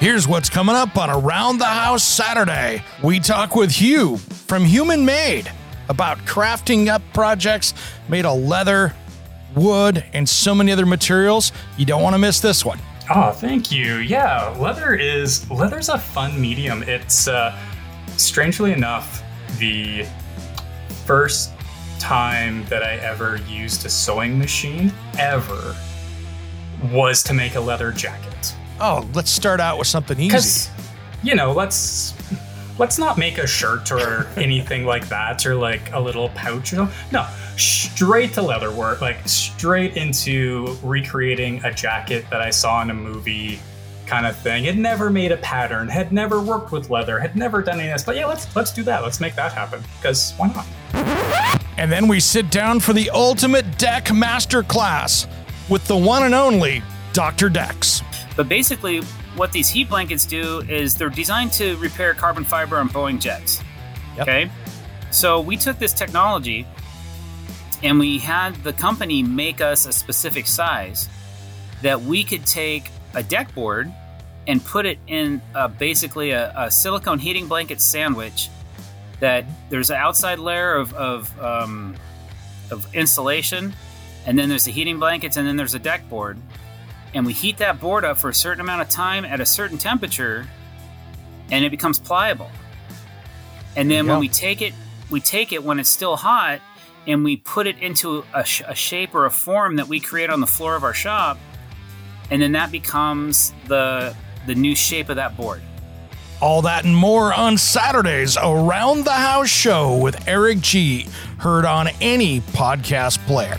Here's what's coming up on Around the House Saturday. We talk with Hugh from Human Made about crafting up projects made of leather, wood, and so many other materials. You don't want to miss this one. Oh, thank you. Yeah, leather is leather's a fun medium. It's uh, strangely enough the first time that I ever used a sewing machine ever was to make a leather jacket. Oh, let's start out with something easy. You know, let's let's not make a shirt or anything like that or like a little pouch or something. No, straight to leather work, like straight into recreating a jacket that I saw in a movie kind of thing. Had never made a pattern, had never worked with leather, had never done any of this. But yeah, let's let's do that. Let's make that happen. Because why not? And then we sit down for the ultimate deck masterclass with the one and only Dr. Decks. But basically, what these heat blankets do is they're designed to repair carbon fiber on Boeing jets. Yep. Okay? So we took this technology and we had the company make us a specific size that we could take a deck board and put it in a, basically a, a silicone heating blanket sandwich that there's an outside layer of, of, um, of insulation and then there's the heating blankets and then there's a deck board and we heat that board up for a certain amount of time at a certain temperature and it becomes pliable and then you when we take it we take it when it's still hot and we put it into a, sh- a shape or a form that we create on the floor of our shop and then that becomes the the new shape of that board All that and more on Saturdays Around the House show with Eric G. Heard on any podcast player.